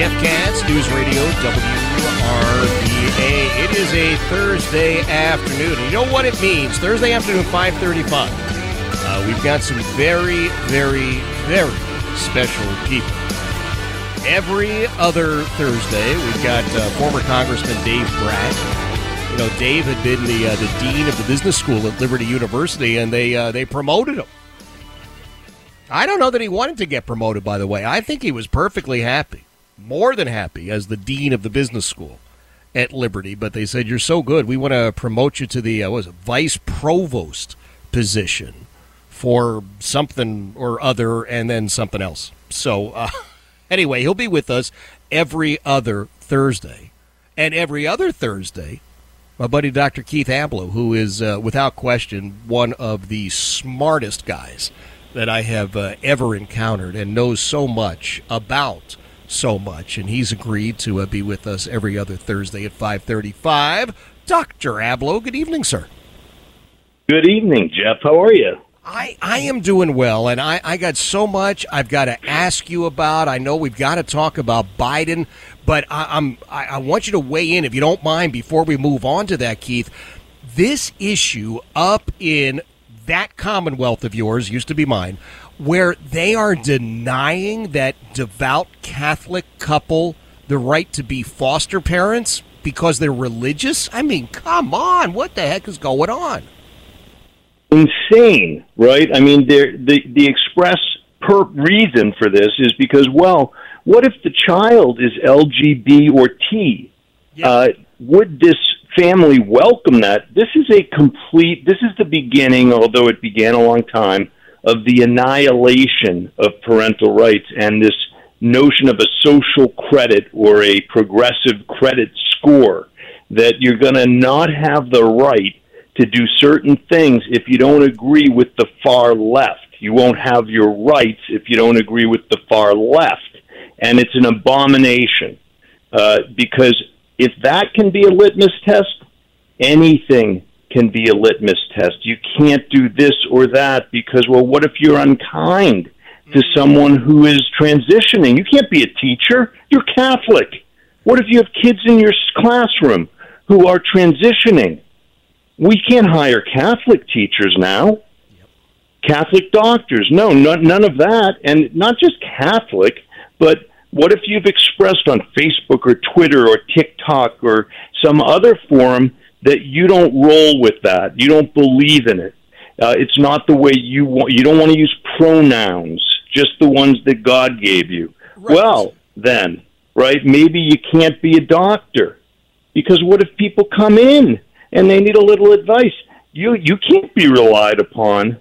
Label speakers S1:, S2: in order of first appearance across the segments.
S1: Jeff Katz, News Radio, WRVA. It is a Thursday afternoon. You know what it means? Thursday afternoon, 535. Uh, we've got some very, very, very special people. Every other Thursday, we've got uh, former Congressman Dave Brat. You know, Dave had been the uh, the dean of the business school at Liberty University, and they uh, they promoted him. I don't know that he wanted to get promoted. By the way, I think he was perfectly happy, more than happy, as the dean of the business school at Liberty. But they said you're so good, we want to promote you to the uh, was vice provost position for something or other, and then something else. So. Uh, Anyway, he'll be with us every other Thursday. And every other Thursday, my buddy Dr. Keith Ablow, who is uh, without question one of the smartest guys that I have uh, ever encountered and knows so much about so much. And he's agreed to uh, be with us every other Thursday at 535. Dr. Ablow, good evening, sir.
S2: Good evening, Jeff. How are you?
S1: I, I am doing well, and I, I got so much I've got to ask you about. I know we've got to talk about Biden, but I, I'm I, I want you to weigh in if you don't mind before we move on to that, Keith. This issue up in that Commonwealth of yours used to be mine, where they are denying that devout Catholic couple the right to be foster parents because they're religious. I mean, come on, what the heck is going on?
S2: insane, right? I mean, the the express per reason for this is because, well, what if the child is LGB or T? Yeah. Uh, would this family welcome that? This is a complete. This is the beginning, although it began a long time, of the annihilation of parental rights and this notion of a social credit or a progressive credit score that you're going to not have the right to do certain things if you don't agree with the far left. You won't have your rights if you don't agree with the far left. And it's an abomination uh, because if that can be a litmus test, anything can be a litmus test. You can't do this or that because, well, what if you're unkind to mm-hmm. someone who is transitioning? You can't be a teacher. You're Catholic. What if you have kids in your classroom who are transitioning? We can't hire Catholic teachers now. Catholic doctors. No, none, none of that. And not just Catholic, but what if you've expressed on Facebook or Twitter or TikTok or some other forum that you don't roll with that? You don't believe in it. Uh, it's not the way you want. You don't want to use pronouns, just the ones that God gave you. Right. Well, then, right? Maybe you can't be a doctor because what if people come in and they need a little advice. You you can't be relied upon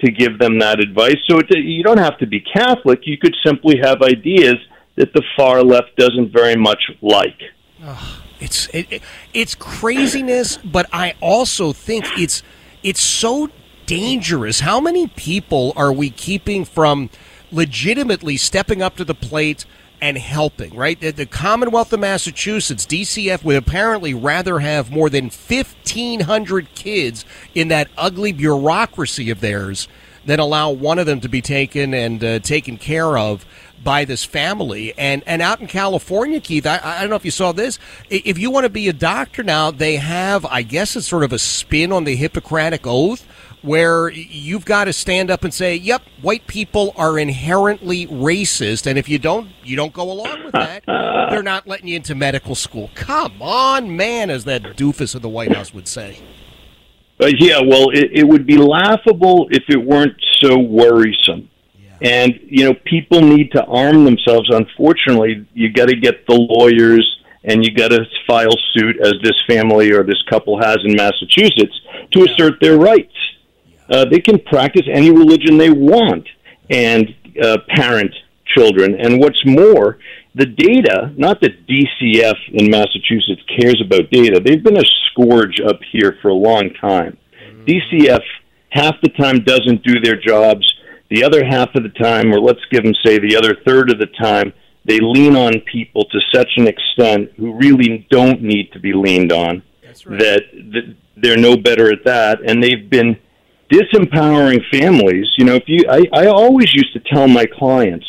S2: to give them that advice. So it, you don't have to be Catholic. You could simply have ideas that the far left doesn't very much like.
S1: Oh, it's it, it's craziness, but I also think it's it's so dangerous. How many people are we keeping from legitimately stepping up to the plate? and helping, right? The, the, Commonwealth of Massachusetts, DCF, would apparently rather have more than 1,500 kids in that ugly bureaucracy of theirs than allow one of them to be taken and uh, taken care of by this family. And and out in California, Keith, I, I don't know if you saw this. If you want to be a doctor now, they have, I guess, it's sort of a spin on the Hippocratic Oath where you've got to stand up and say, "Yep, white people are inherently racist," and if you don't, you don't go along with that, they're not letting you into medical school. Come on, man, as that doofus of the White House would say.
S2: Uh, yeah, well, it, it would be laughable if it weren't so worrisome. And you know, people need to arm themselves. Unfortunately, you got to get the lawyers and you got to file suit, as this family or this couple has in Massachusetts, to assert their rights. Uh, they can practice any religion they want and uh, parent children. And what's more, the data, not that DCF in Massachusetts cares about data, they've been a scourge up here for a long time. DCF half the time doesn't do their jobs. The other half of the time, or let's give them say the other third of the time, they lean on people to such an extent who really don't need to be leaned on. Right. That, that they're no better at that, and they've been disempowering families. You know, if you, I, I always used to tell my clients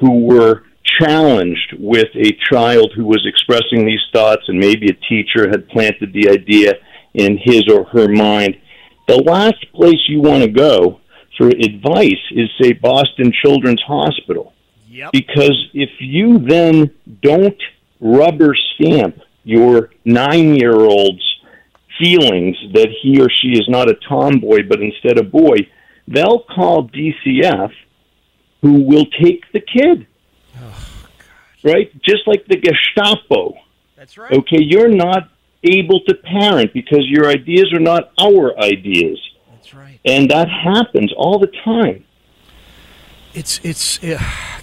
S2: who were challenged with a child who was expressing these thoughts, and maybe a teacher had planted the idea in his or her mind. The last place you want to go for advice is, say, Boston Children's Hospital.
S1: Yep.
S2: Because if you then don't rubber stamp your nine year old's feelings that he or she is not a tomboy but instead a boy, they'll call DCF who will take the kid. Oh, right? Just like the Gestapo.
S1: That's right.
S2: Okay, you're not able to parent because your ideas are not our ideas. And that happens all the time.
S1: It's it's uh,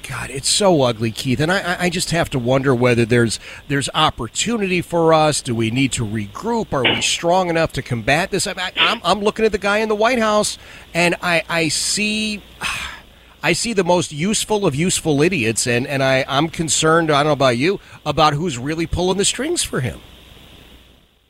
S1: God, it's so ugly, Keith, and I I just have to wonder whether there's there's opportunity for us. Do we need to regroup? Are we strong enough to combat this? I, I'm I'm looking at the guy in the White House, and I I see. I see the most useful of useful idiots, and, and I, I'm concerned, I don't know about you, about who's really pulling the strings for him.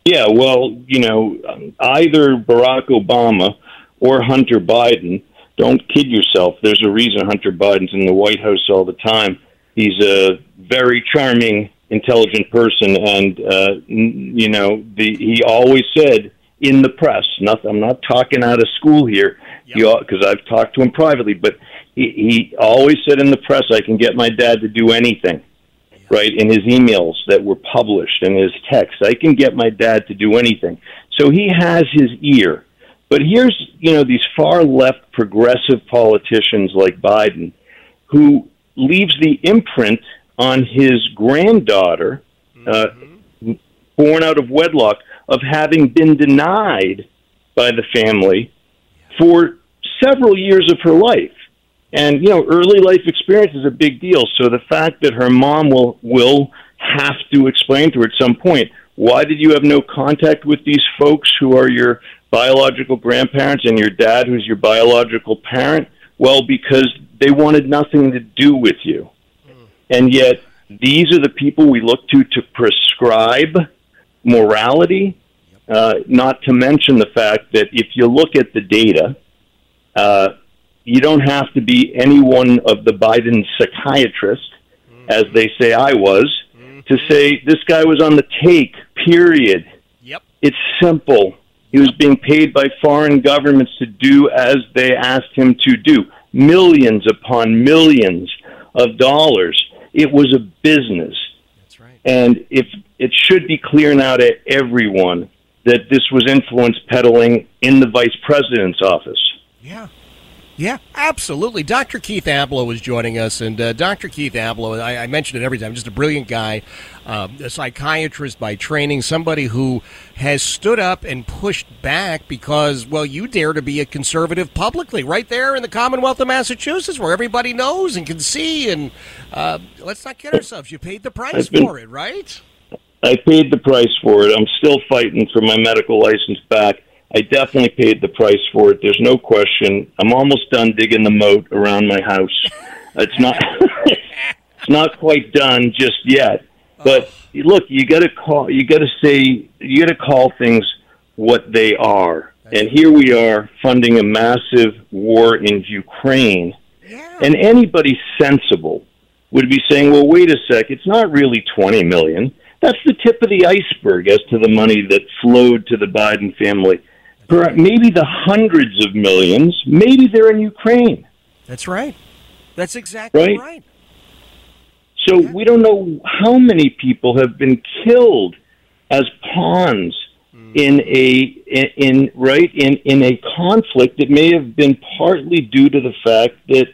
S2: Yeah, well, you know, either Barack Obama or Hunter Biden don't kid yourself. There's a reason Hunter Biden's in the White House all the time. He's a very charming, intelligent person, and uh, you know, the, he always said in the press. Not, I'm not talking out of school here, because yep. I've talked to him privately, but he, he always said in the press, "I can get my dad to do anything." Right in his emails that were published and his texts, I can get my dad to do anything. So he has his ear but here's, you know, these far left progressive politicians like Biden who leaves the imprint on his granddaughter, uh, mm-hmm. born out of wedlock, of having been denied by the family for several years of her life. And you know, early life experience is a big deal. So the fact that her mom will will have to explain to her at some point, why did you have no contact with these folks who are your biological grandparents and your dad, who's your biological parent? Well, because they wanted nothing to do with you. And yet, these are the people we look to to prescribe morality, uh, not to mention the fact that if you look at the data, uh, you don't have to be any one of the Biden psychiatrists, as they say I was, to say this guy was on the take, period.
S1: Yep.
S2: It's simple. He was being paid by foreign governments to do as they asked him to do. Millions upon millions of dollars. It was a business.
S1: That's right.
S2: And if it should be clear now to everyone that this was influence peddling in the vice president's office.
S1: Yeah. Yeah, absolutely. Dr. Keith Ablow is joining us, and uh, Dr. Keith Ablow, I, I, mention it every time, just a brilliant guy, uh, a psychiatrist by training, somebody who has stood up and pushed back because, well, you dare to be a conservative publicly, right there in the Commonwealth of Massachusetts, where everybody knows and can see. And uh, let's not kid ourselves, you paid the price been, for it, right?
S2: I paid the price for it. I'm still fighting for my medical license back. I definitely paid the price for it. There's no question. I'm almost done digging the moat around my house. It's not it's not quite done just yet. But look, you got to call you got to say you got to call things what they are. and here we are funding a massive war in Ukraine.
S1: Yeah.
S2: And anybody sensible would be saying, well, wait a sec, it's not really 20 million. That's the tip of the iceberg as to the money that flowed to the Biden family. Maybe the hundreds of millions, maybe they're in Ukraine.
S1: That's right. That's exactly
S2: Right.
S1: right.
S2: So we don't know how many people have been killed as pawns hmm. in a in, in right in in a conflict that may have been partly due to the fact that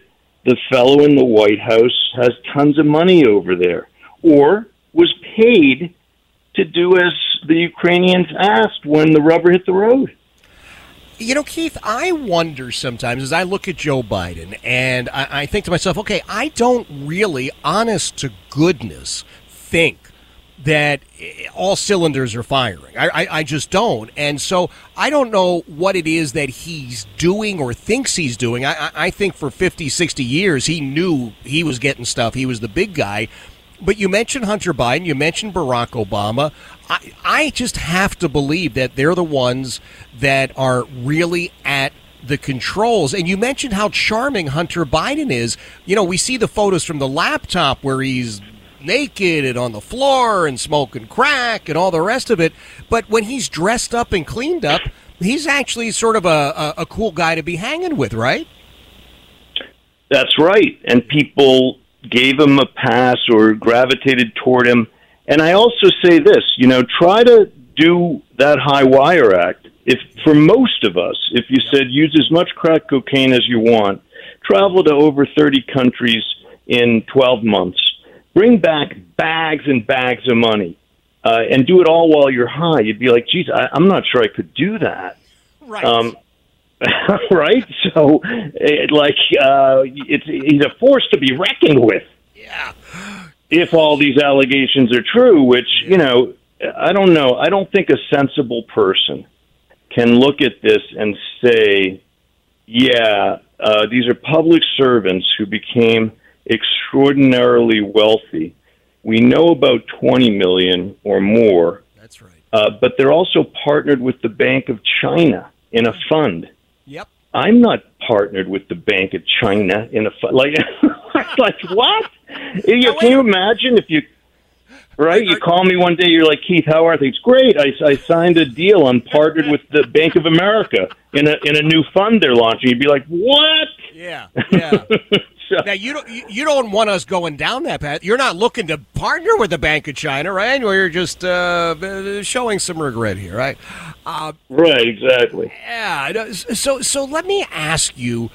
S2: the fellow in the White House has tons of money over there or was paid to do as the Ukrainians asked when the rubber hit the road.
S1: You know, Keith, I wonder sometimes as I look at Joe Biden and I, I think to myself, okay, I don't really, honest to goodness, think that all cylinders are firing. I, I, I just don't. And so I don't know what it is that he's doing or thinks he's doing. I, I think for 50, 60 years, he knew he was getting stuff. He was the big guy. But you mentioned Hunter Biden, you mentioned Barack Obama. I, I just have to believe that they're the ones that are really at the controls. And you mentioned how charming Hunter Biden is. You know, we see the photos from the laptop where he's naked and on the floor and smoking crack and all the rest of it. But when he's dressed up and cleaned up, he's actually sort of a, a, a cool guy to be hanging with, right?
S2: That's right. And people gave him a pass or gravitated toward him. And I also say this, you know, try to do that high wire act. If for most of us, if you said use as much crack cocaine as you want, travel to over 30 countries in 12 months, bring back bags and bags of money, uh, and do it all while you're high, you'd be like, geez, I, I'm not sure I could do that.
S1: Right.
S2: Um, right? So, it, like, uh, it's he's a force to be reckoned with.
S1: yeah.
S2: If all these allegations are true, which you know, I don't know. I don't think a sensible person can look at this and say, "Yeah, uh, these are public servants who became extraordinarily wealthy. We know about twenty million or more."
S1: That's right.
S2: Uh, but they're also partnered with the Bank of China in a fund.
S1: Yep.
S2: I'm not partnered with the Bank of China in a fund. Like, like what? You, can you imagine if you, right? You call me one day, you're like, Keith, how are things? Great. I, I signed a deal. I'm partnered with the Bank of America in a in a new fund they're launching. You'd be like, what?
S1: Yeah. Yeah.
S2: So-
S1: Now you don't you- you don't want us going down that path. You're not looking to partner with the Bank of China, right? Or you're just uh, showing some regret here, right? Uh,
S2: right. Exactly.
S1: yeah. So so let me ask you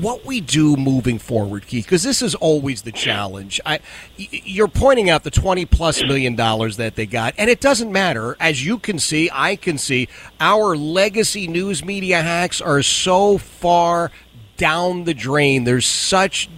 S1: what we do moving forward, Keith, because this is always the challenge. I, you're pointing out the twenty plus million dollars that they got, and it doesn't matter. As you can see, I can see, our legacy news media hacks are so far down the drain. There's such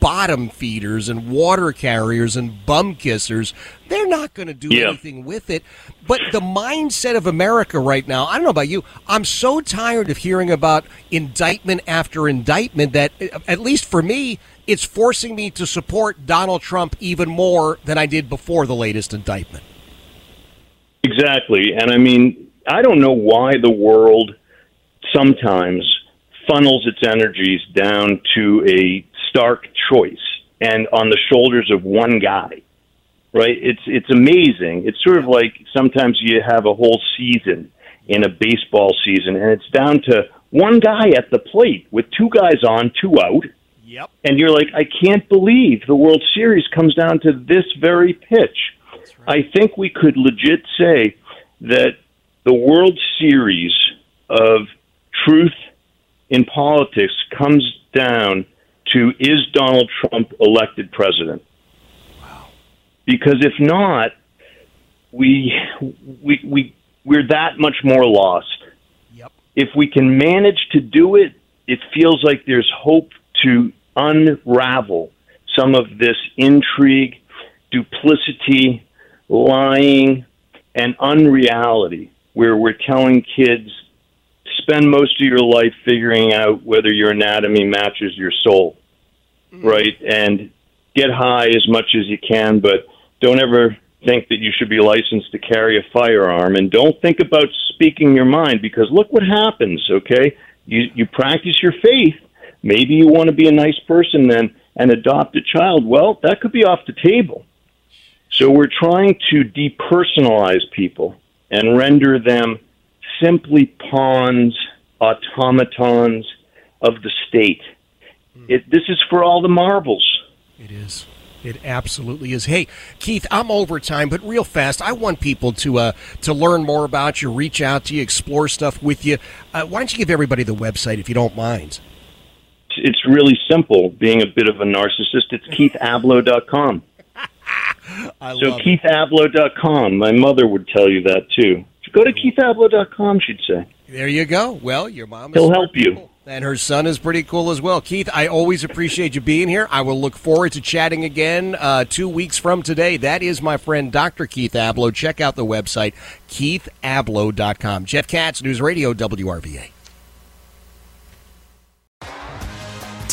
S1: bottom feeders and water carriers and bum kissers. They're not going to do
S2: Yeah.
S1: anything with it. But the mindset of America right now, I don't know about you, I'm so tired of hearing about indictment after indictment that, uh, at least for me, it's forcing me to support Donald Trump even more than I did before the latest indictment.
S2: Exactly. And I mean, I don't know why the world sometimes funnels its energies down to a stark choice and on the shoulders of one guy. Right? It's it's amazing. It's sort of like sometimes you have a whole season in a baseball season and it's down to one guy at the plate with two guys on, two out,
S1: Yep.
S2: and you're like, I can't believe the World Series comes down to this very pitch. I think we could legit say that the World Series of truth in politics comes down to is Donald Trump elected president? Wow. Because if not, we we we we're that much more lost
S1: Yep.
S2: if we can manage to do it, it feels like there's hope to unravel some of this intrigue, duplicity, lying, and unreality where we're telling kids spend most of your life figuring out whether your anatomy matches your soul, mm-hmm. right? And get high as much as you can, but don't ever think that you should be licensed to carry a firearm and don't think about speaking your mind because look what happens, okay? You you practice your faith. Maybe you want to be a nice person then and adopt a child. Well, that could be off the table. So we're trying to depersonalize people and render them simply pawns, automatons of the state. It, this is for all the marbles.
S1: It is. It absolutely is. Hey, Keith, I'm over time, but real fast, I want people to uh, to learn more about you, reach out to you, explore stuff with you. Uh, why don't you give everybody the website if you don't mind?
S2: It's really simple. Being a bit of a narcissist, it's keithablow.com.
S1: I
S2: so keithablow.com. My mother would tell you that too. Go to keithablow.com, she'd say.
S1: There you go. Well, your mom
S2: He'll help you.
S1: And her son is pretty cool as well. Keith, I always appreciate you being here. I will look forward to chatting again uh, two weeks from today. That is my friend Dr. Keith Ablow. Check out the website, keithablow.com. Jeff Katz, News Radio, WRVA.